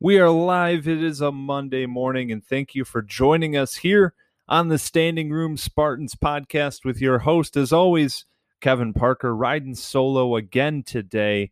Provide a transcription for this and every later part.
We are live. It is a Monday morning, and thank you for joining us here on the Standing Room Spartans podcast with your host, as always, Kevin Parker, riding solo again today,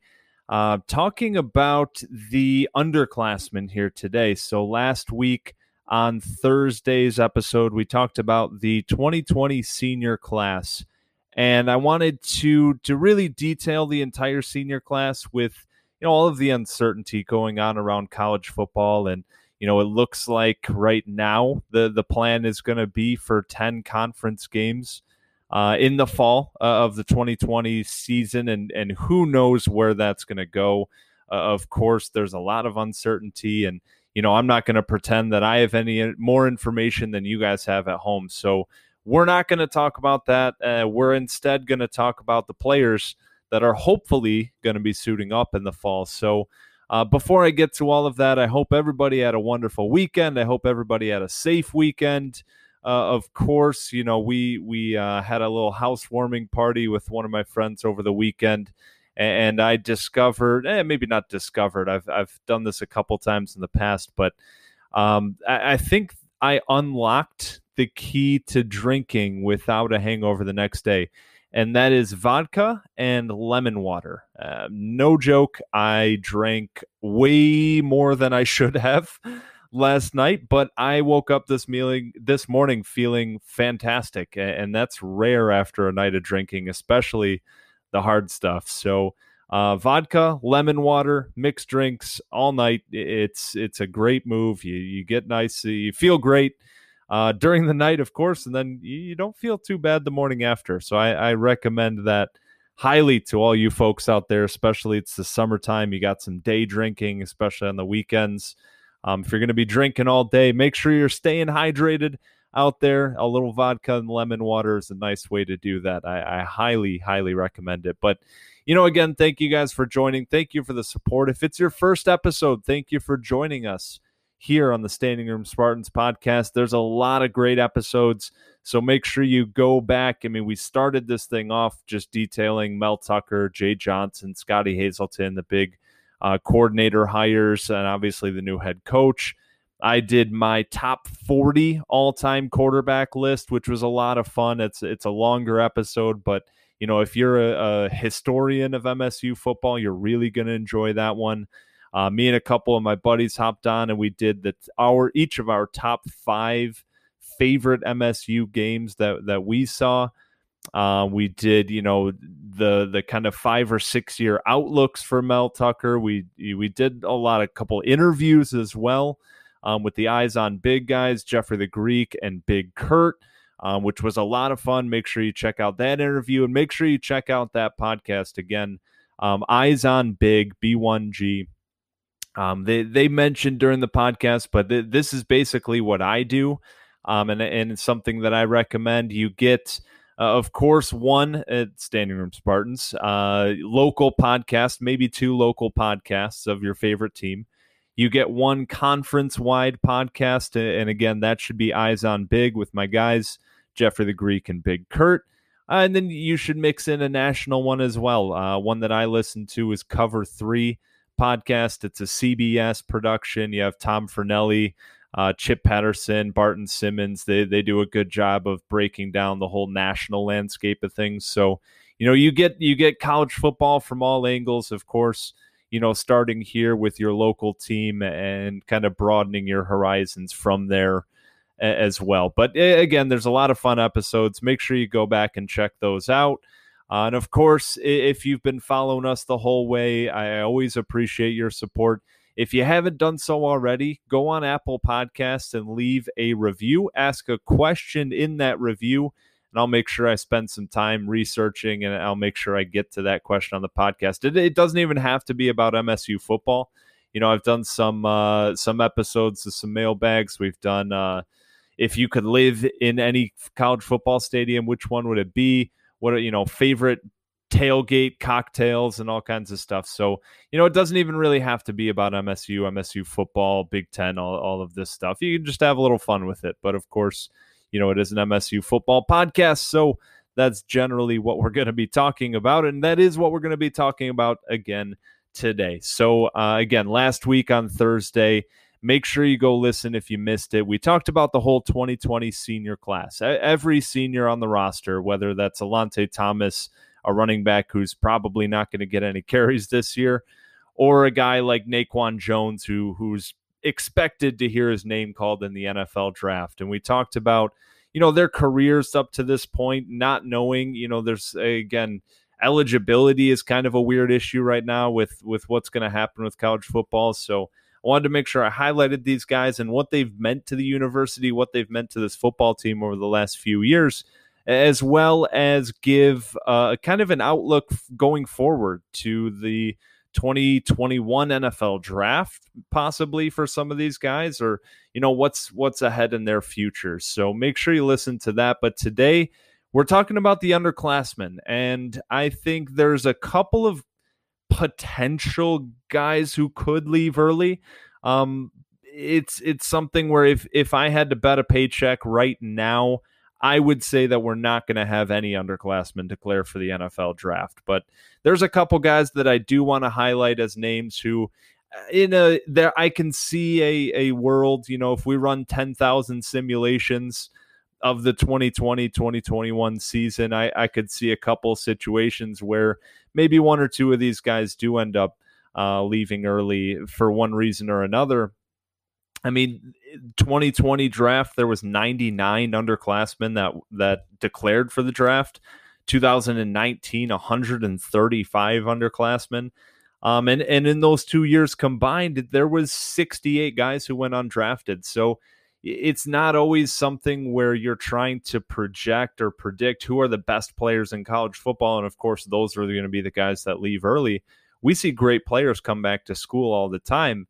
uh, talking about the underclassmen here today. So, last week on Thursday's episode, we talked about the 2020 senior class, and I wanted to to really detail the entire senior class with know all of the uncertainty going on around college football and you know it looks like right now the the plan is going to be for 10 conference games uh, in the fall uh, of the 2020 season and and who knows where that's going to go. Uh, of course there's a lot of uncertainty and you know i'm not going to pretend that i have any more information than you guys have at home. So we're not going to talk about that uh, we're instead going to talk about the players that are hopefully going to be suiting up in the fall. So, uh, before I get to all of that, I hope everybody had a wonderful weekend. I hope everybody had a safe weekend. Uh, of course, you know we we uh, had a little housewarming party with one of my friends over the weekend, and I discovered, eh, maybe not discovered. I've I've done this a couple times in the past, but um, I, I think I unlocked the key to drinking without a hangover the next day and that is vodka and lemon water. Uh, no joke, I drank way more than I should have last night, but I woke up this this morning feeling fantastic, and that's rare after a night of drinking, especially the hard stuff. So. Uh, vodka, lemon water, mixed drinks all night. It's it's a great move. You you get nice, you feel great, uh, during the night, of course, and then you don't feel too bad the morning after. So I, I recommend that highly to all you folks out there, especially it's the summertime. You got some day drinking, especially on the weekends. Um, if you're going to be drinking all day, make sure you're staying hydrated out there. A little vodka and lemon water is a nice way to do that. I, I highly, highly recommend it. But you know, again, thank you guys for joining. Thank you for the support. If it's your first episode, thank you for joining us here on the Standing Room Spartans podcast. There's a lot of great episodes. So make sure you go back. I mean, we started this thing off just detailing Mel Tucker, Jay Johnson, Scottie Hazelton, the big uh, coordinator hires, and obviously the new head coach. I did my top 40 all-time quarterback list, which was a lot of fun. It's it's a longer episode, but you know, if you're a, a historian of MSU football, you're really going to enjoy that one. Uh, me and a couple of my buddies hopped on and we did the our each of our top five favorite MSU games that that we saw. Uh, we did, you know, the the kind of five or six year outlooks for Mel Tucker. We we did a lot of couple interviews as well um, with the eyes on big guys, Jeffrey the Greek and Big Kurt, um, which was a lot of fun. Make sure you check out that interview and make sure you check out that podcast again. Um, eyes on Big B1G um, they they mentioned during the podcast, but th- this is basically what I do, um, and and it's something that I recommend. You get, uh, of course, one at Standing Room Spartans, uh, local podcast, maybe two local podcasts of your favorite team. You get one conference wide podcast, and again, that should be Eyes on Big with my guys Jeffrey the Greek and Big Kurt. Uh, and then you should mix in a national one as well. Uh, one that I listen to is Cover Three podcast. It's a CBS production. You have Tom Fornelli, uh, Chip Patterson, Barton Simmons, they they do a good job of breaking down the whole national landscape of things. So, you know, you get you get college football from all angles, of course. You know, starting here with your local team and kind of broadening your horizons from there as well. But again, there's a lot of fun episodes. Make sure you go back and check those out. Uh, and of course, if you've been following us the whole way, I always appreciate your support. If you haven't done so already, go on Apple Podcasts and leave a review. Ask a question in that review, and I'll make sure I spend some time researching and I'll make sure I get to that question on the podcast. It, it doesn't even have to be about MSU football. You know, I've done some uh, some episodes of some mailbags. We've done uh, if you could live in any college football stadium, which one would it be? What are you know favorite tailgate cocktails and all kinds of stuff. So, you know, it doesn't even really have to be about MSU, MSU football, Big Ten, all, all of this stuff. You can just have a little fun with it. But of course, you know, it is an MSU football podcast. So that's generally what we're going to be talking about. And that is what we're going to be talking about again today. So, uh, again, last week on Thursday, make sure you go listen if you missed it. We talked about the whole 2020 senior class. Every senior on the roster, whether that's Alante Thomas, a running back who's probably not going to get any carries this year, or a guy like Naquan Jones who who's expected to hear his name called in the NFL draft. And we talked about, you know, their careers up to this point, not knowing, you know, there's again eligibility is kind of a weird issue right now with with what's going to happen with college football. So wanted to make sure I highlighted these guys and what they've meant to the university, what they've meant to this football team over the last few years as well as give uh, kind of an outlook going forward to the 2021 NFL draft possibly for some of these guys or you know what's what's ahead in their future. So make sure you listen to that but today we're talking about the underclassmen and I think there's a couple of potential guys who could leave early. Um it's it's something where if if I had to bet a paycheck right now I would say that we're not going to have any underclassmen declare for the NFL draft. But there's a couple guys that I do want to highlight as names who uh, in a there I can see a a world, you know, if we run 10,000 simulations of the 2020 2021 season, I I could see a couple situations where maybe one or two of these guys do end up uh, leaving early for one reason or another. I mean, 2020 draft there was 99 underclassmen that that declared for the draft. 2019 135 underclassmen. Um, and and in those two years combined, there was 68 guys who went undrafted. So it's not always something where you're trying to project or predict who are the best players in college football. And of course, those are going to be the guys that leave early. We see great players come back to school all the time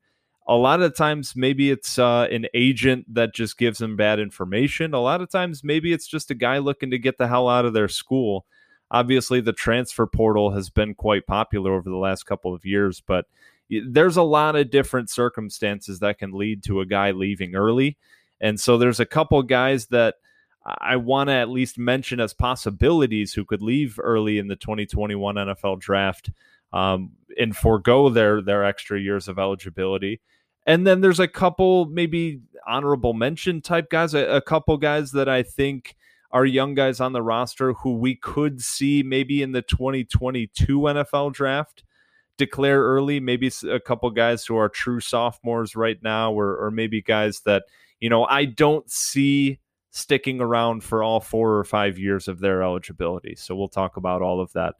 a lot of times maybe it's uh, an agent that just gives them bad information a lot of times maybe it's just a guy looking to get the hell out of their school obviously the transfer portal has been quite popular over the last couple of years but there's a lot of different circumstances that can lead to a guy leaving early and so there's a couple guys that I want to at least mention as possibilities who could leave early in the 2021 NFL draft um, and forego their their extra years of eligibility. And then there's a couple maybe honorable mention type guys, a, a couple guys that I think are young guys on the roster who we could see maybe in the 2022 NFL draft declare early. Maybe a couple guys who are true sophomores right now, or, or maybe guys that, you know, I don't see sticking around for all four or five years of their eligibility. So we'll talk about all of that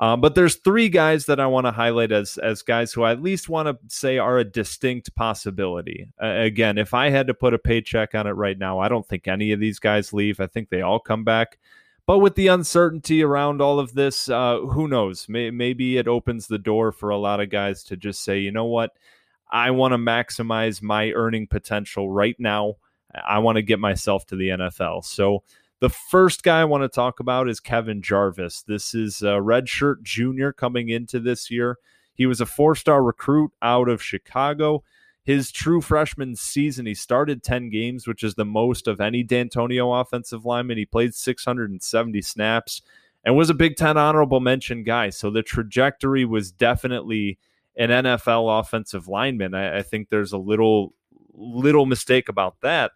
um, but there's three guys that I want to highlight as as guys who I at least want to say are a distinct possibility. Uh, again, if I had to put a paycheck on it right now, I don't think any of these guys leave. I think they all come back. But with the uncertainty around all of this, uh, who knows? May- maybe it opens the door for a lot of guys to just say, you know what, I want to maximize my earning potential right now. I want to get myself to the NFL. So the first guy I want to talk about is Kevin Jarvis. This is a redshirt junior coming into this year. He was a four star recruit out of Chicago. His true freshman season, he started 10 games, which is the most of any Dantonio offensive lineman. He played 670 snaps and was a Big Ten honorable mention guy. So the trajectory was definitely an NFL offensive lineman. I, I think there's a little little mistake about that.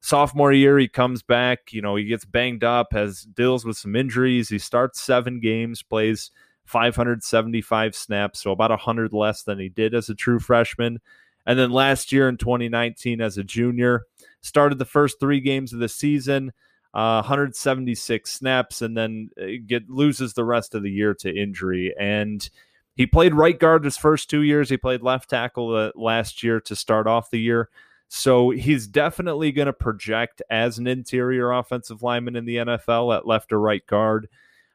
Sophomore year, he comes back. You know, he gets banged up, has deals with some injuries. He starts seven games, plays 575 snaps, so about 100 less than he did as a true freshman. And then last year in 2019, as a junior, started the first three games of the season, uh, 176 snaps, and then uh, get loses the rest of the year to injury. And he played right guard his first two years. He played left tackle last year to start off the year. So he's definitely going to project as an interior offensive lineman in the NFL at left or right guard.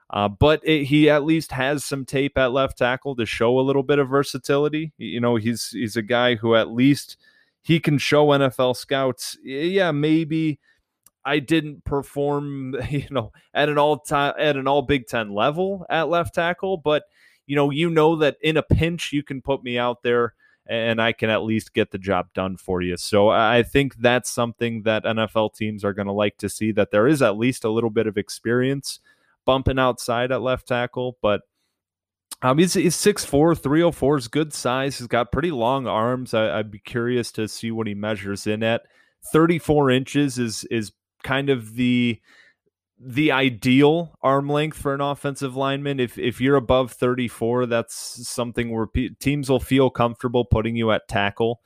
Uh, but it, he at least has some tape at left tackle to show a little bit of versatility. You know, he's he's a guy who at least he can show NFL scouts. Yeah, maybe I didn't perform, you know, at an all time at an all Big Ten level at left tackle, but you know, you know that in a pinch you can put me out there and I can at least get the job done for you. So I think that's something that NFL teams are going to like to see that there is at least a little bit of experience bumping outside at left tackle, but um, he's, he's 6'4, 304 is good size. He's got pretty long arms. I, would be curious to see what he measures in at. 34 inches is is kind of the the ideal arm length for an offensive lineman. If if you're above 34, that's something where teams will feel comfortable putting you at tackle.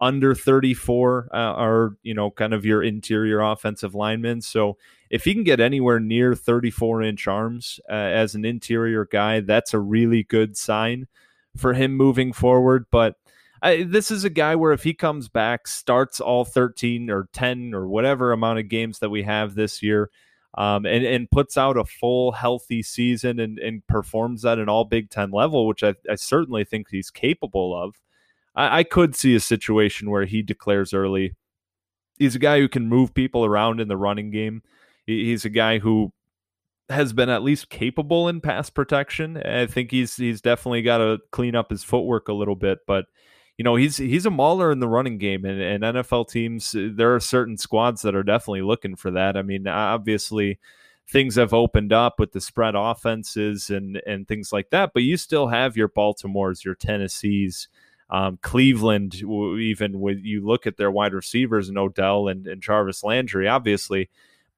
Under 34 uh, are you know kind of your interior offensive linemen. So if he can get anywhere near 34 inch arms uh, as an interior guy, that's a really good sign for him moving forward. But I, this is a guy where if he comes back, starts all 13 or 10 or whatever amount of games that we have this year um, and, and puts out a full healthy season and, and performs at an all Big Ten level, which I, I certainly think he's capable of, I, I could see a situation where he declares early. He's a guy who can move people around in the running game. He's a guy who has been at least capable in pass protection. I think he's he's definitely got to clean up his footwork a little bit, but you know he's he's a mauler in the running game and, and NFL teams uh, there are certain squads that are definitely looking for that. I mean obviously things have opened up with the spread offenses and and things like that, but you still have your Baltimores, your Tennessees, um, Cleveland. Even when you look at their wide receivers and Odell and, and Jarvis Landry, obviously,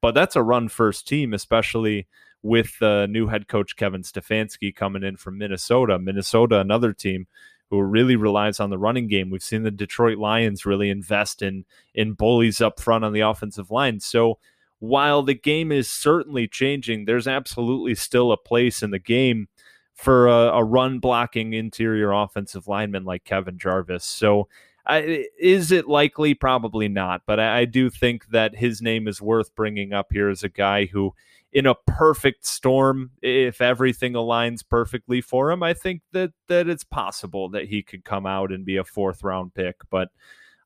but that's a run first team, especially with uh, new head coach Kevin Stefanski coming in from Minnesota. Minnesota, another team who really relies on the running game. We've seen the Detroit Lions really invest in in bullies up front on the offensive line. So while the game is certainly changing, there's absolutely still a place in the game for a, a run blocking interior offensive lineman like Kevin Jarvis. So I, is it likely? Probably not. But I, I do think that his name is worth bringing up here as a guy who in a perfect storm, if everything aligns perfectly for him, I think that that it's possible that he could come out and be a fourth round pick. But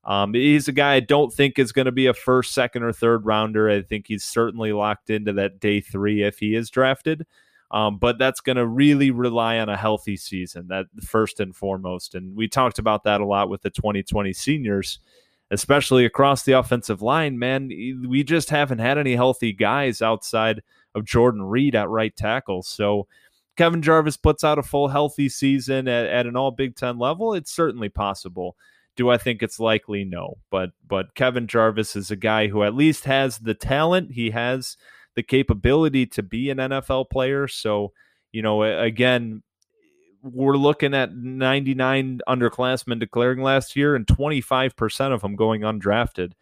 um, he's a guy I don't think is going to be a first, second, or third rounder. I think he's certainly locked into that day three if he is drafted. Um, but that's going to really rely on a healthy season, that first and foremost. And we talked about that a lot with the 2020 seniors especially across the offensive line, man, we just haven't had any healthy guys outside of Jordan Reed at right tackle. So Kevin Jarvis puts out a full healthy season at, at an all Big Ten level. It's certainly possible. Do I think it's likely? No. But but Kevin Jarvis is a guy who at least has the talent. He has the capability to be an NFL player. So, you know, again, we're looking at 99 underclassmen declaring last year and 25% of them going undrafted.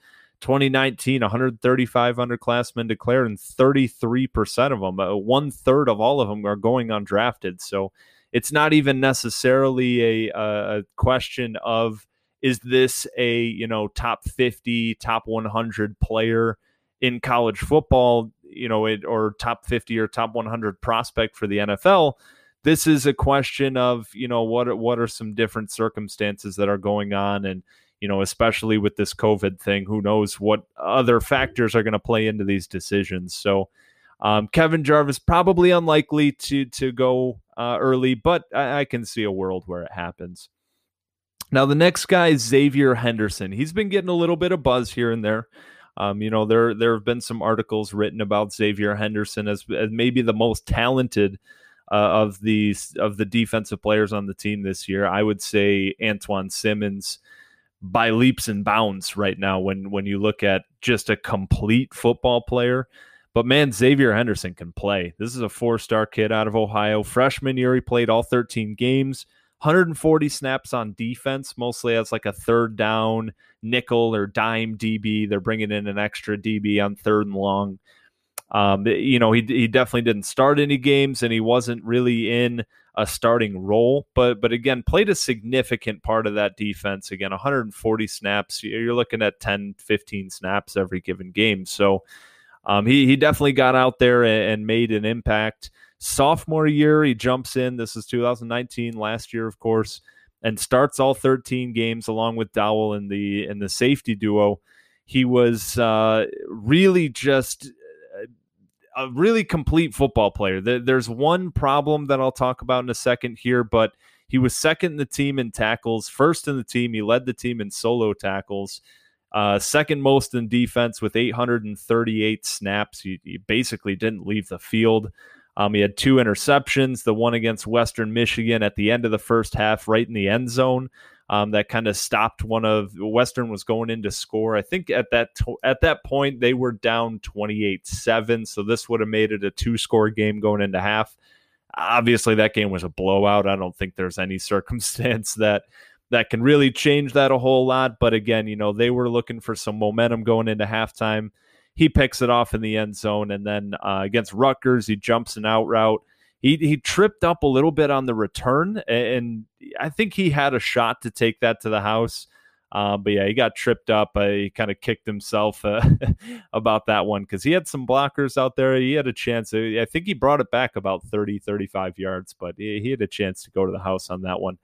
2019, 135 underclassmen declared, and 33% of them, uh, one third of all of them, are going undrafted. So it's not even necessarily a, a question of is this a you know top 50, top 100 player in college football, you know, it, or top 50 or top 100 prospect for the NFL. This is a question of you know what what are some different circumstances that are going on and you know, especially with this COVID thing, who knows what other factors are going to play into these decisions. So, um, Kevin Jarvis probably unlikely to to go uh, early, but I, I, can see a world where it happens. Now, the next guy is Xavier Henderson. He's been getting a little bit of buzz here and there. Um, you know, there there have been some articles written about Xavier Henderson as, as maybe the most talented uh, of these of the defensive players on the team this year. I would say Antjuan Simmons by leaps and bounds right now when when you look at just a complete football player. But man, Xavier Henderson can play. This is a four-star kid out of Ohio. Freshman year, he played all 13 games, 140 snaps on defense, mostly as like a third down nickel or dime DB. They're bringing in an extra DB on third and long. Um, you know, he he definitely didn't start any games, and he wasn't really in a starting role, but but again, played a significant part of that defense. Again, 140 snaps. You're looking at 10, 15 snaps every given game. So um, he he definitely got out there and, and made an impact. Sophomore year, he jumps in. This is 2019, last year, of course, and starts all 13 games along with Dowell in the in the safety duo. He was uh, really just a really complete football player. There's one problem that I'll talk about in a second here, but he was second in the team in tackles, first in the team. He led the team in solo tackles, uh, second most in defense with 838 snaps. He, he basically didn't leave the field. Um, he had two interceptions, the one against Western Michigan at the end of the first half, right in the end zone um, that kind of stopped one of Western was going in to score. I think at that at that point they were down 28-7, so this would have made it a two-score game going into half. Obviously that game was a blowout. I don't think there's any circumstance that that can really change that a whole lot, but again, you know, they were looking for some momentum going into halftime. He picks it off in the end zone and then uh, against Rutgers, he jumps an out route he he tripped up a little bit on the return, and I think he had a shot to take that to the house. Uh, but yeah, he got tripped up. Uh, he kind of kicked himself uh, about that one because he had some blockers out there. He had a chance. I think he brought it back about 30, 35 yards, but he, he had a chance to go to the house on that one.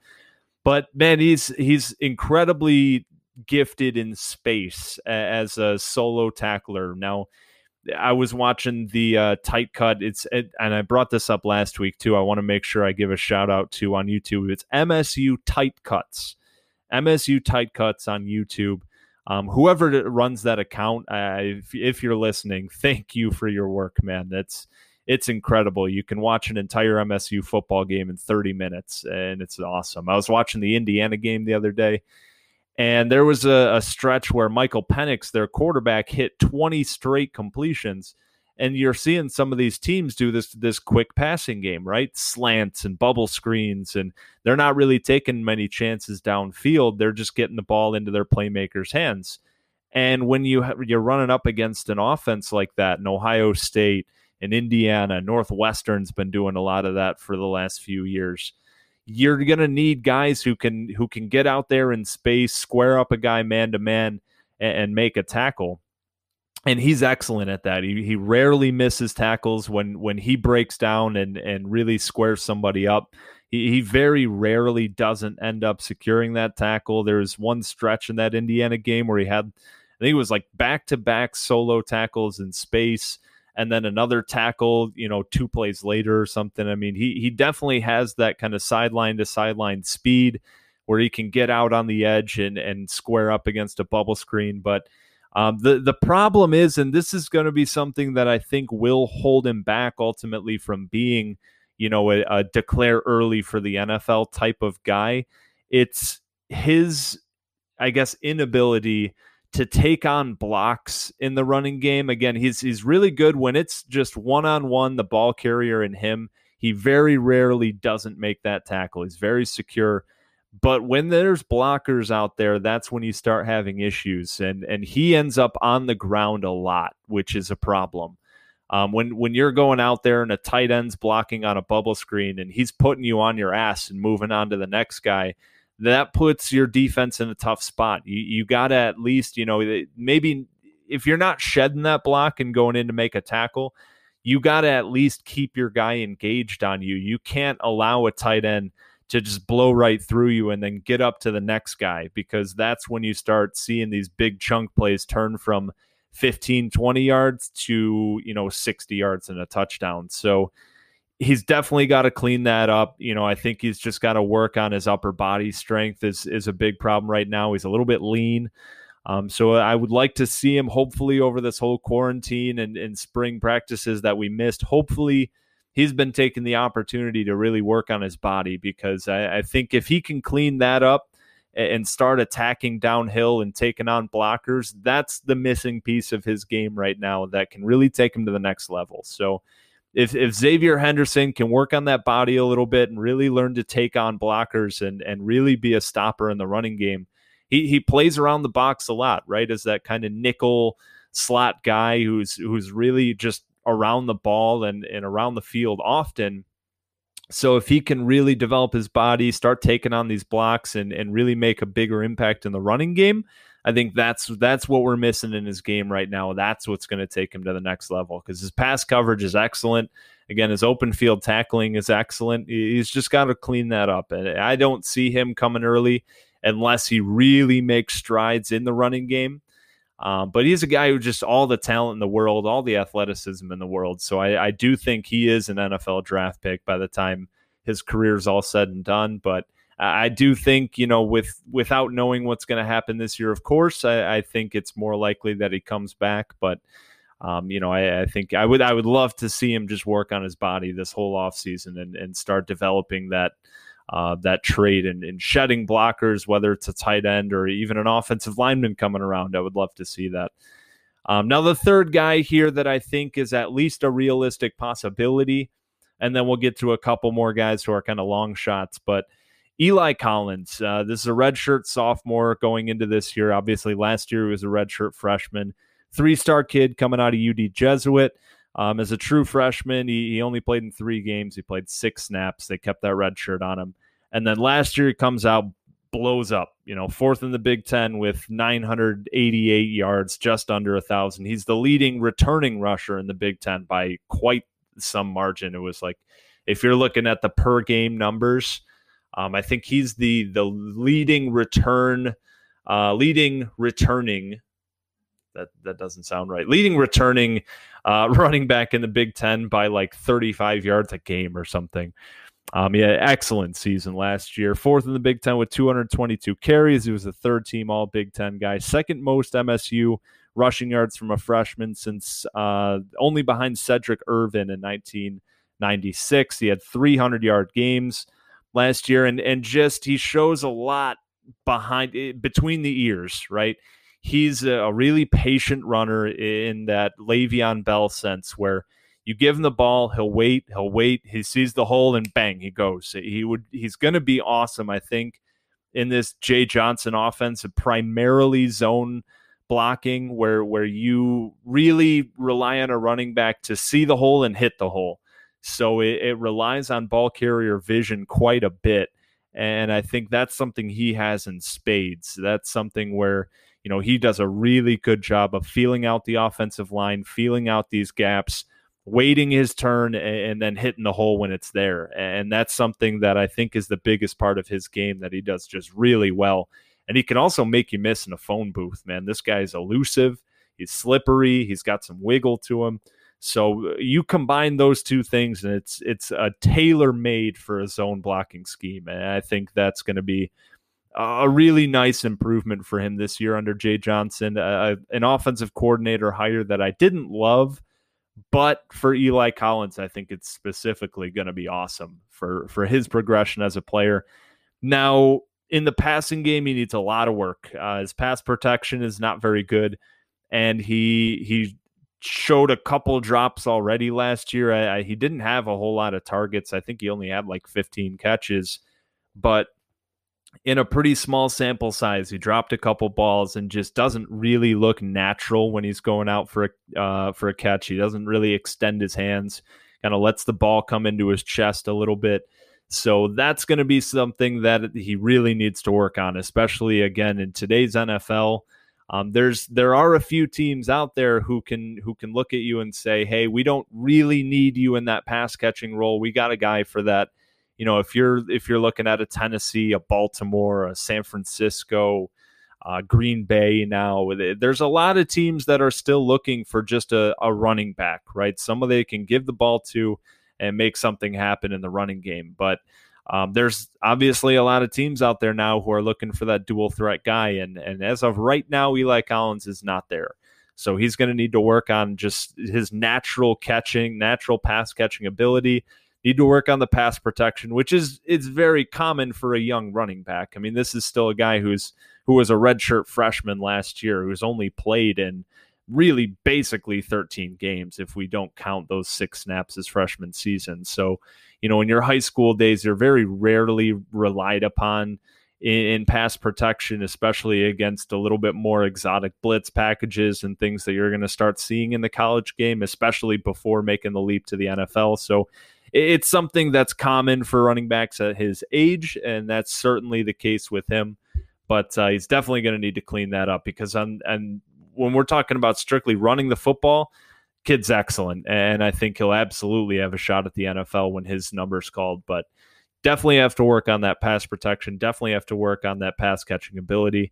But man, he's he's incredibly gifted in space as a solo tackler. Now, I was watching the uh, tight cut. It's it, and I brought this up last week too. I want to make sure I give a shout out to on YouTube. It's MSU tight cuts, MSU tight cuts on YouTube. Um, whoever runs that account, uh, if, if you're listening, thank you for your work, man. That's it's incredible. You can watch an entire MSU football game in 30 minutes, and it's awesome. I was watching the Indiana game the other day and there was a, a, stretch where Michael Penix, their quarterback, hit 20 straight completions. And you're seeing some of these teams do this this quick passing game, right? Slants and bubble screens, and they're not really taking many chances downfield. They're just getting the ball into their playmakers' hands. And when you ha- you're running up against an offense like that, in Ohio State, and Indiana, Northwestern's been doing a lot of that for the last few years you're going to need guys who can who can get out there in space, square up a guy man to man, and make a tackle. And he's excellent at that. He, he rarely misses tackles when when he breaks down and and really squares somebody up. He, he very rarely doesn't end up securing that tackle. There was one stretch in that Indiana game where he had, I think it was like back to back solo tackles in space and then another tackle, you know, two plays later or something. I mean, he he definitely has that kind of sideline to sideline speed where he can get out on the edge and and square up against a bubble screen. But um, the the problem is, and this is going to be something that I think will hold him back ultimately from being, you know, a, a declare early for the NFL type of guy. It's his, I guess, inability to take on blocks in the running game. Again, he's he's really good when it's just one on one, the ball carrier and him. He very rarely doesn't make that tackle. He's very secure. But when there's blockers out there, that's when you start having issues. And and he ends up on the ground a lot, which is a problem. Um, when when you're going out there and a tight end's blocking on a bubble screen and he's putting you on your ass and moving on to the next guy, that puts your defense in a tough spot. You you got to at least you know maybe if you're not shedding that block and going in to make a tackle, you got to at least keep your guy engaged on you. You can't allow a tight end to just blow right through you and then get up to the next guy because that's when you start seeing these big chunk plays turn from 15 20 yards to you know 60 yards and a touchdown so he's definitely got to clean that up. You know, I think he's just got to work on his upper body strength is is a big problem right now. He's a little bit lean. Um, so I would like to see him hopefully over this whole quarantine and, and spring practices that we missed. Hopefully he's been taking the opportunity to really work on his body because I, I think if he can clean that up and start attacking downhill and taking on blockers, that's the missing piece of his game right now that can really take him to the next level. So if if Xavier Henderson can work on that body a little bit and really learn to take on blockers and and really be a stopper in the running game, he he plays around the box a lot, right? As that kind of nickel slot guy who's who's really just around the ball and and around the field often. So if he can really develop his body, start taking on these blocks and and really make a bigger impact in the running game, I think that's that's what we're missing in his game right now. That's what's going to take him to the next level because his pass coverage is excellent. Again, his open field tackling is excellent. He's just got to clean that up, and I don't see him coming early unless he really makes strides in the running game. Um, but he's a guy who just all the talent in the world, all the athleticism in the world. So I, I do think he is an NFL draft pick by the time his career is all said and done. But I do think, you know, with without knowing what's going to happen this year, of course, I, I, think it's more likely that he comes back. But um, you know, I, I, think I would I would love to see him just work on his body this whole offseason and, and start developing that uh, that trade and, and shedding blockers, whether it's a tight end or even an offensive lineman coming around. I would love to see that. Um, now, the third guy here that I think is at least a realistic possibility, and then we'll get to a couple more guys who are kind of long shots, but Eli Collins. Uh, this is a redshirt sophomore going into this year. Obviously, last year he was a redshirt freshman. Three star kid coming out of UD Jesuit. Um, as a true freshman, he, he only played in three games. He played six snaps. They kept that red shirt on him. And then last year, he comes out, blows up, you know, fourth in the Big Ten with 988 yards, just under a thousand. He's the leading returning rusher in the Big Ten by quite some margin. It was like, if you're looking at the per game numbers, um, I think he's the the leading return, uh, leading returning that that doesn't sound right. Leading returning uh, running back in the Big Ten by like 35 yards a game or something. Um, yeah, excellent season last year. Fourth in the Big Ten with 222 carries. He was a third team All Big Ten guy. Second most MSU rushing yards from a freshman since uh, only behind Sedrick Irvin in 1996. He had 300 yard games last year, and and just he shows a lot behind eh, between the ears, right? he's a really patient runner in that Le'Veon Bell sense where you give him the ball, he'll wait, he'll wait, he sees the hole and bang, he goes. He would he's going to be awesome, I think, in this Jay Johnson offense, primarily zone blocking where where you really rely on a running back to see the hole and hit the hole. So it, it relies on ball carrier vision quite a bit. And I think that's something he has in spades. That's something where you know, he does a really good job of feeling out the offensive line, feeling out these gaps, waiting his turn, and, then hitting the hole when it's there. And that's something that I think is the biggest part of his game that he does just really well. And he can also make you miss in a phone booth, man. This guy is elusive. He's slippery. He's got some wiggle to him. So you combine those two things, and it's it's a tailor made for a zone blocking scheme. And I think that's going to be a really nice improvement for him this year under Jay Johnson, uh, an offensive coordinator hire that I didn't love, but for Eli Collins, I think it's specifically going to be awesome for for his progression as a player. Now, in the passing game, he needs a lot of work. Uh, his pass protection is not very good, and he he showed a couple drops already last year. I, I, he didn't have a whole lot of targets. I think he only had like 15 catches, but in a pretty small sample size. He dropped a couple balls and just doesn't really look natural when he's going out for a uh, for a catch. He doesn't really extend his hands. Kind of lets the ball come into his chest a little bit. So that's going to be something that he really needs to work on, especially again in today's NFL. Um, there's there are a few teams out there who can who can look at you and say, "Hey, we don't really need you in that pass catching role. We got a guy for that." you know, if you're if you're looking at a Tennessee, a Baltimore, a San Francisco, uh, Green Bay now, there's a lot of teams that are still looking for just a, a running back, right? Somebody they can give the ball to and make something happen in the running game. But um, there's obviously a lot of teams out there now who are looking for that dual threat guy, and and as of right now, Eli Collins is not there. So he's going to need to work on just his natural catching, natural pass catching ability need to work on the pass protection, which is it's very common for a young running back. I mean, this is still a guy who's who was a redshirt freshman last year, who's only played in really basically 13 games if we don't count those six snaps as freshman season. So, you know, in your high school days, you're very rarely relied upon in, in, pass protection, especially against a little bit more exotic blitz packages and things that you're going to start seeing in the college game, especially before making the leap to the NFL. So, it's something that's common for running backs at his age, and that's certainly the case with him. But uh, he's definitely going to need to clean that up because on and when we're talking about strictly running the football, kid's excellent, and I think he'll absolutely have a shot at the NFL when his number's called. But definitely have to work on that pass protection. Definitely have to work on that pass catching ability.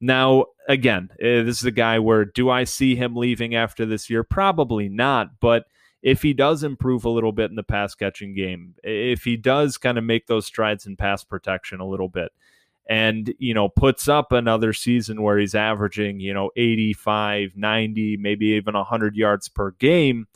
Now, again, eh, this is a guy where do I see him leaving after this year? Probably not, but if he does improve a little bit in the pass catching game, if he does kind of make those strides in pass protection a little bit, and you know puts up another season where he's averaging you know 85 90 maybe even 100 yards per game.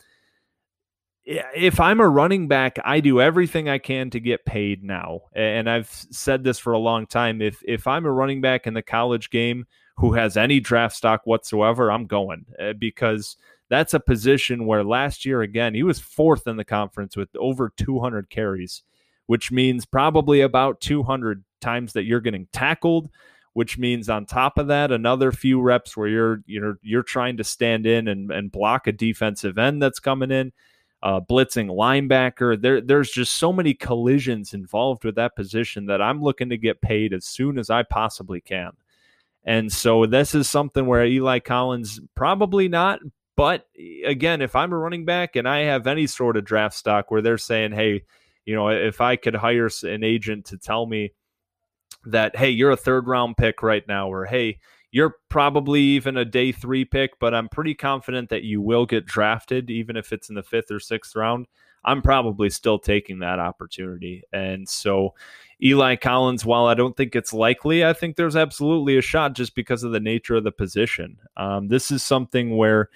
If i'm a running back i do everything i can to get paid now. And i've said this for a long time if if i'm a running back in the college game who has any draft stock whatsoever i'm going eh, because that's a position where last year, again, he was fourth in the conference with over 200 carries, which means probably about 200 times that you're getting tackled, which means on top of that, another few reps where you're you're you're trying to stand in and, and block a defensive end that's coming in, uh, blitzing linebacker. There, there's just so many collisions involved with that position that I'm looking to get paid as soon as I possibly can. And so this is something where Eli Collins probably not, but again, if I'm a running back and I have any sort of draft stock where they're saying, hey, you know, if I could hire an agent to tell me that, hey, you're a third round pick right now, or hey, you're probably even a day three pick, but I'm pretty confident that you will get drafted, even if it's in the fifth or sixth round. I'm probably still taking that opportunity. And so, Eli Collins, while I don't think it's likely, I think there's absolutely a shot just because of the nature of the position. Um, this is something where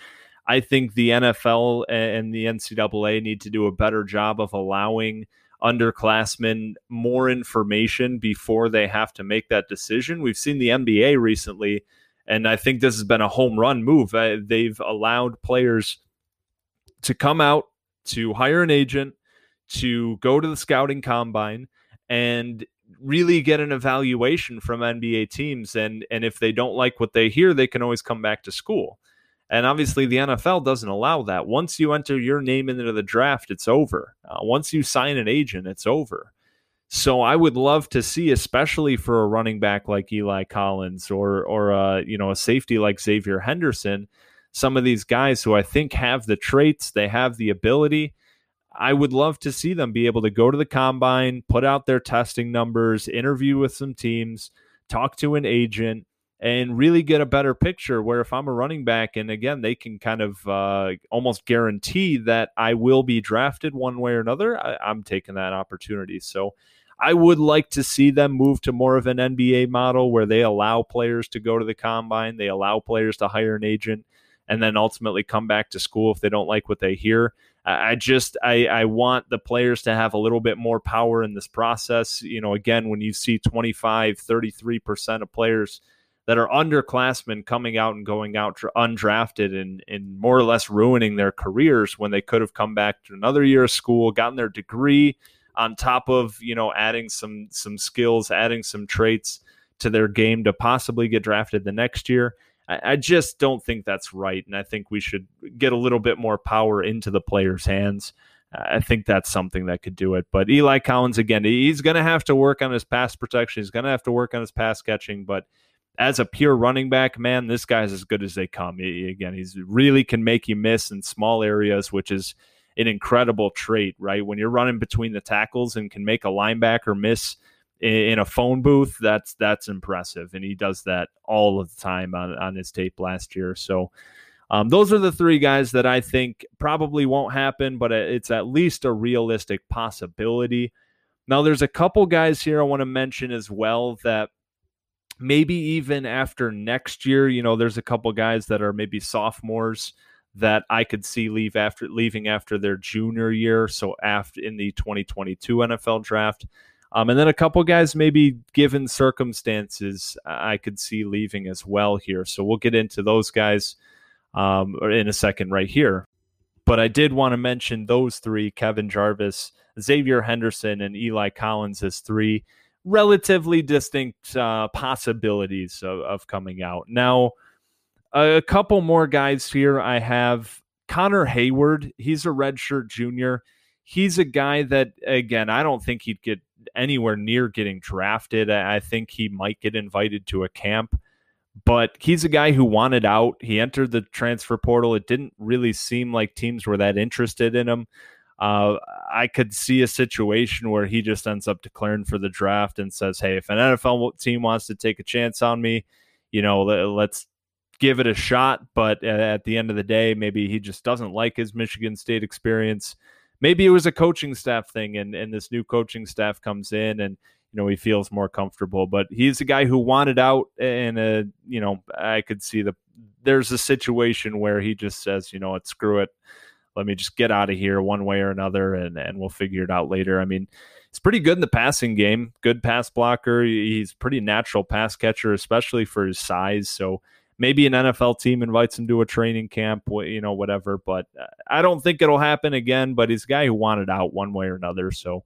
I think the NFL and the NCAA need to do a better job of allowing underclassmen more information before they have to make that decision. We've seen the NBA recently, and I think this has been a home run move. Uh, they've allowed players to come out, to hire an agent, to go to the scouting combine, and really get an evaluation from NBA teams. And and if they don't like what they hear, they can always come back to school. And obviously, the NFL doesn't allow that. Once you enter your name into the draft, it's over. Uh, once you sign an agent, it's over. So I would love to see, especially for a running back like Eli Collins or or uh, you know a safety like Xavier Henderson, some of these guys who I think have the traits, they have the ability. I would love to see them be able to go to the combine, put out their testing numbers, interview with some teams, talk to an agent, and really get a better picture. Where if I'm a running back, and again, they can kind of uh, almost guarantee that I will be drafted one way or another, I, I'm taking that opportunity. So I would like to see them move to more of an NBA model where they allow players to go to the combine, they allow players to hire an agent, and then ultimately come back to school if they don't like what they hear. I just I, I want the players to have a little bit more power in this process. You know, again, when you see 25, 33% of players that are underclassmen coming out and going out undrafted and, and more or less ruining their careers when they could have come back to another year of school, gotten their degree on top of, you know, adding some some skills, adding some traits to their game to possibly get drafted the next year. I, I just don't think that's right. And I think we should get a little bit more power into the players' hands. I think that's something that could do it. But Eli Collins, again, he's going to have to work on his pass protection. He's going to have to work on his pass catching. But as a pure running back, man, this guy's as good as they come. He, again, he's really can make you miss in small areas, which is an incredible trait, right? When you're running between the tackles and can make a linebacker miss in, in a phone booth, that's that's impressive, and he does that all of the time on on his tape last year. So. Um, those are the three guys that I think probably won't happen, but it's at least a realistic possibility. Now, there's a couple guys here I want to mention as well that maybe even after next year, you know, there's a couple guys that are maybe sophomores that I could see leave after leaving after their junior year, so after in the 2022 NFL draft. Um, and then a couple guys, maybe given circumstances, I could see leaving as well here. So we'll get into those guys um, in a second right here. But I did want to mention those three Kevin Jarvis, Xavier Henderson, and Eli Collins as three relatively distinct uh, possibilities of, of coming out. Now, a couple more guys here. I have Connor Heyward. He's a redshirt junior. He's a guy that, again, I don't think he'd get anywhere near getting drafted. I think he might get invited to a camp, but he's a guy who wanted out. He entered the transfer portal. It didn't really seem like teams were that interested in him. Uh, I could see a situation where he just ends up declaring for the draft and says, "Hey, if an NFL team wants to take a chance on me, you know, let's give it a shot." But at the end of the day, maybe he just doesn't like his Michigan State experience. Maybe it was a coaching staff thing and, and this new coaching staff comes in and you know he feels more comfortable. But he's a guy who wanted out and a you know i could see the there's a situation where he just says you know what screw it let me just get out of here one way or another and and we'll figure it out later i mean he's pretty good in the passing game good pass blocker he's pretty natural pass catcher especially for his size so maybe an NFL team invites him to a training camp, you know, whatever. But uh, I don't think it'll happen again. But he's a guy who wanted out one way or another. So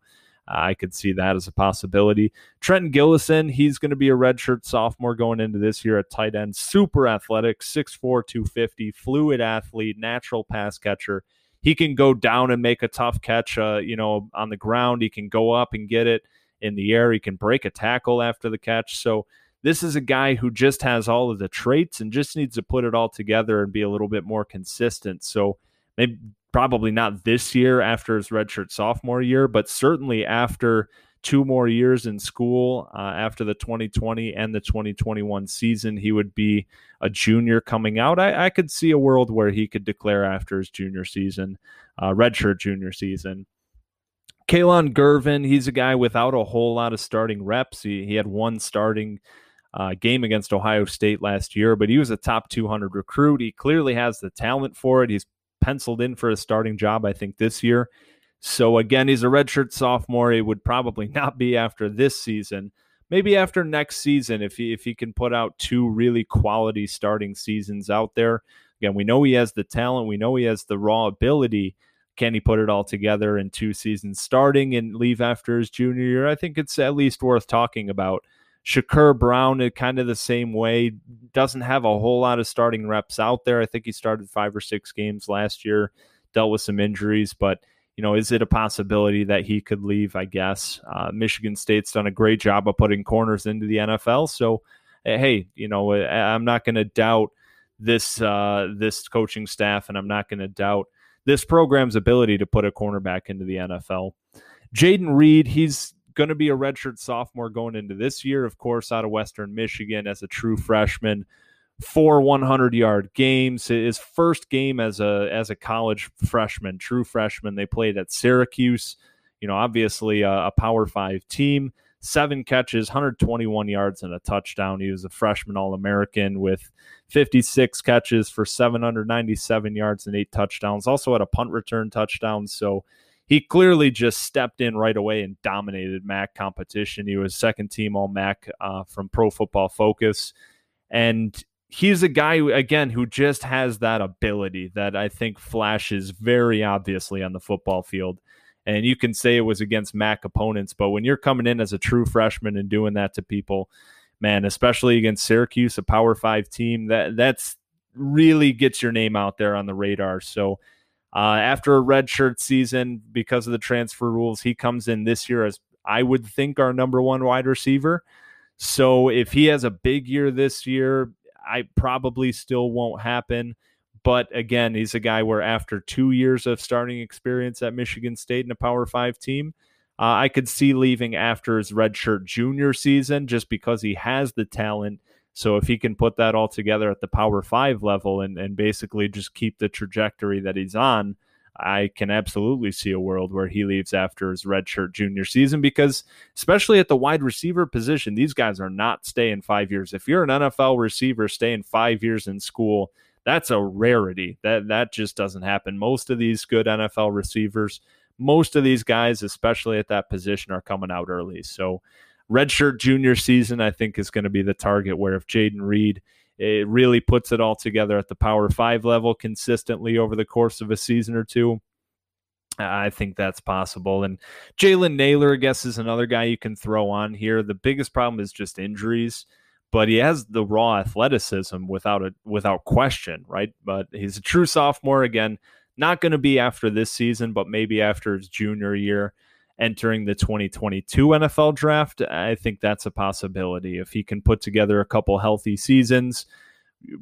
I could see that as a possibility. Trenton Gillison, he's going to be a redshirt sophomore going into this year at tight end. Super athletic, 6'4, 250, fluid athlete, natural pass catcher. He can go down and make a tough catch, uh, you know, on the ground. He can go up and get it in the air. He can break a tackle after the catch. So, this is a guy who just has all of the traits and just needs to put it all together and be a little bit more consistent. So maybe probably not this year after his redshirt sophomore year, but certainly after two more years in school uh, after the 2020 and the 2021 season. He would be a junior coming out. I, I could see a world where he could declare after his junior season, uh, redshirt junior season. Kalon Gervin, he's a guy without a whole lot of starting reps. He, he had one starting uh, game against Ohio State last year, but he was a top 200 recruit. He clearly has the talent for it. He's penciled in for a starting job, I think, this year. So again, he's a redshirt sophomore. It would probably not be after this season. Maybe after next season, if he if he can put out two really quality starting seasons out there. Again, we know he has the talent. We know he has the raw ability. Can he put it all together in two seasons starting and leave after his junior year? I think it's at least worth talking about. Shakur Brown, kind of the same way, doesn't have a whole lot of starting reps out there. I think he started five or six games last year, dealt with some injuries, but you know, is it a possibility that he could leave? I guess uh, Michigan State's done a great job of putting corners into the NFL. So, eh, hey, you know, eh, I'm not going to doubt this uh, this coaching staff, and I'm not going to doubt this program's ability to put a cornerback into the NFL. Jayden Reed, he's going to be a redshirt sophomore going into this year, of course, out of Western Michigan as a true freshman. Four 100 yard games. His first game as a as a college freshman, true freshman. They played at Syracuse. You know, obviously a, a Power Five team. Seven catches, 121 yards, and a touchdown. He was a freshman All American with 56 catches for 797 yards and eight touchdowns. Also had a punt return touchdown. So he clearly just stepped in right away and dominated MAC competition. He was second team All MAC uh, from Pro Football Focus, and he's a guy again who just has that ability that I think flashes very obviously on the football field. And you can say it was against MAC opponents, but when you're coming in as a true freshman and doing that to people, man, especially against Syracuse, a Power Five team, that that's really gets your name out there on the radar. So uh, after a redshirt season, because of the transfer rules, he comes in this year as I would think our number one wide receiver. So if he has a big year this year, I probably still won't happen. But again, he's a guy where after two years of starting experience at Michigan State in a Power Five team, uh, I could see leaving after his redshirt junior season just because he has the talent so if he can put that all together at the Power Five level and, and basically just keep the trajectory that he's on, I can absolutely see a world where he leaves after his redshirt junior season because, especially at the wide receiver position, these guys are not staying five years. If you're an NFL receiver staying five years in school, that's a rarity. That that just doesn't happen. Most of these good NFL receivers, most of these guys, especially at that position, are coming out early. So redshirt junior season, I think, is going to be the target where if Jayden Reed it really puts it all together at the power five level consistently over the course of a season or two. I think that's possible. And Jalen Nailor, I guess, is another guy you can throw on here. The biggest problem is just injuries, but he has the raw athleticism without a without question, right? But he's a true sophomore again. Not going to be after this season, but maybe after his junior year entering the 2022 NFL draft. I think that's a possibility. If he can put together a couple healthy seasons,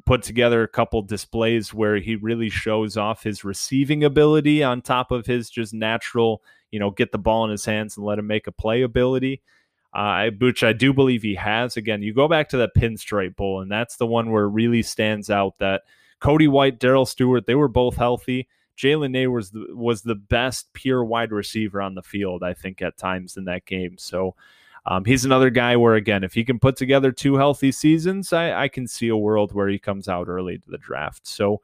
put together a couple displays where he really shows off his receiving ability on top of his just natural, you know, get the ball in his hands and let him make a play ability. Uh, which I do believe he has. Again, you go back to that pinstripe bowl, and that's the one where it really stands out that Cody White, Darrell Stewart, they were both healthy. Jalen Nailor was the, was the best pure wide receiver on the field, I think, at times in that game. So um, he's another guy where, again, if he can put together two healthy seasons, I, I can see a world where he comes out early to the draft. So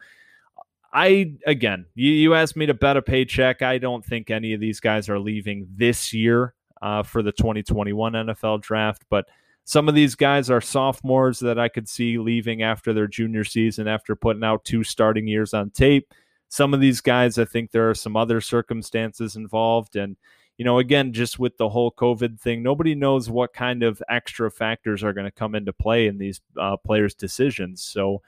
I, again, you, you asked me to bet a paycheck. I don't think any of these guys are leaving this year uh, for the 2021 NFL draft, but some of these guys are sophomores that I could see leaving after their junior season after putting out two starting years on tape some of these guys, I think there are some other circumstances involved. And, you know, again, just with the whole COVID thing, nobody knows what kind of extra factors are going to come into play in these uh, players' decisions. So,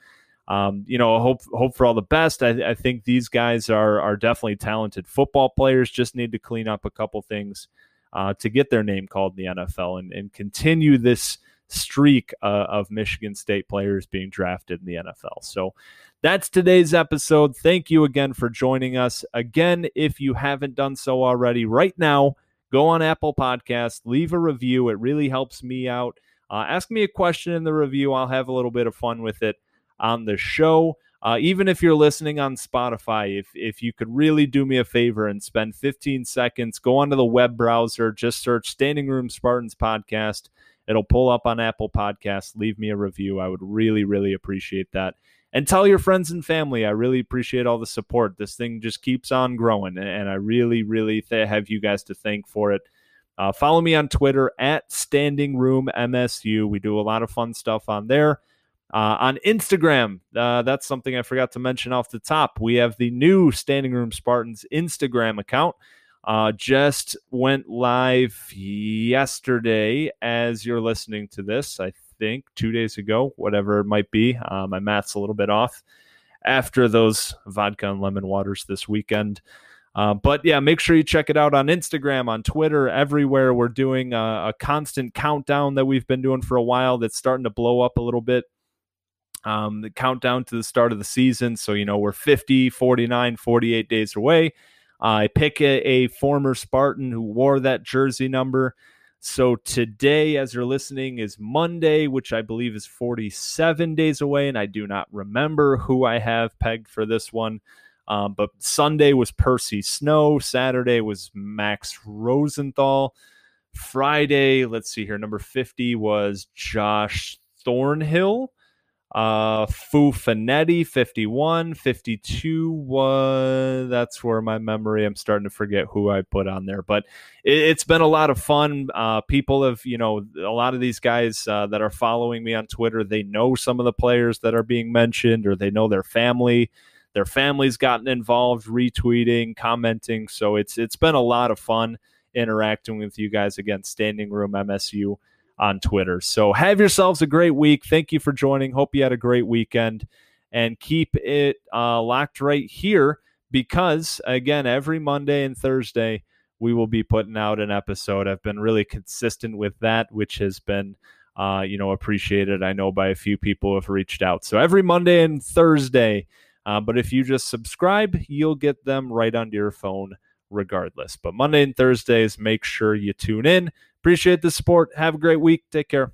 um, you know, hope hope for all the best. I, I, think these guys are are definitely talented football players. Just need to clean up a couple things uh, to get their name called in the NFL and, and continue this streak uh, of Michigan State players being drafted in the NFL. So that's today's episode. Thank you again for joining us. Again, if you haven't done so already, right now, go on Apple Podcasts, leave a review. It really helps me out. Uh, ask me a question in the review. I'll have a little bit of fun with it on the show. Uh, even if you're listening on Spotify, if, if you could really do me a favor and spend 15 seconds, go onto the web browser, just search Standing Room Spartans Podcast. It'll pull up on Apple Podcasts. Leave me a review. I would really, really appreciate that and tell your friends and family. I really appreciate all the support. This thing just keeps on growing, and I really, really th- have you guys to thank for it. Uh, follow me on Twitter at Standing Room MSU. We do a lot of fun stuff on there. Uh, on Instagram, uh, that's something I forgot to mention off the top. We have the new Standing Room Spartans Instagram account. Uh, just went live yesterday as you're listening to this. I think, two days ago, whatever it might be. Uh, my math's a little bit off after those vodka and lemon waters this weekend. Uh, but yeah, make sure you check it out on Instagram, on Twitter, everywhere. We're doing a, a, constant countdown that we've been doing for a while that's starting to blow up a little bit. Um, the countdown to the start of the season. So, you know, we're 50, 49, 48 days away. I pick a, a former Spartan who wore that jersey number so today, as you're listening, is Monday, which I believe is 47 days away, and I do not remember who I have pegged for this one. Um, but Sunday was Percy Snow. Saturday was Max Rosenthal. Friday, let's see here, number 50 was Josh Thornhill. Uh, Fou Fonoti, 51. 52 was, that's where my memory, I'm starting to forget who I put on there, but it, has been a lot of fun. Uh, people have, you know, a lot of these guys uh, that are following me on Twitter, they know some of the players that are being mentioned or they know their family. Their family's gotten involved, retweeting, commenting. So it's it's been a lot of fun interacting with you guys again. Standing Room MSU on Twitter. So have yourselves a great week. Thank you for joining. Hope you had a great weekend and keep it uh, locked right here because, again, every Monday and Thursday, we will be putting out an episode. I've been really consistent with that, which has been. Uh, you know, appreciated. I know by a few people who have reached out. So every Monday and Thursday. Uh, but if you just subscribe, you'll get them right onto your phone regardless. But Monday and Thursdays, make sure you tune in. Appreciate the support. Have a great week. Take care.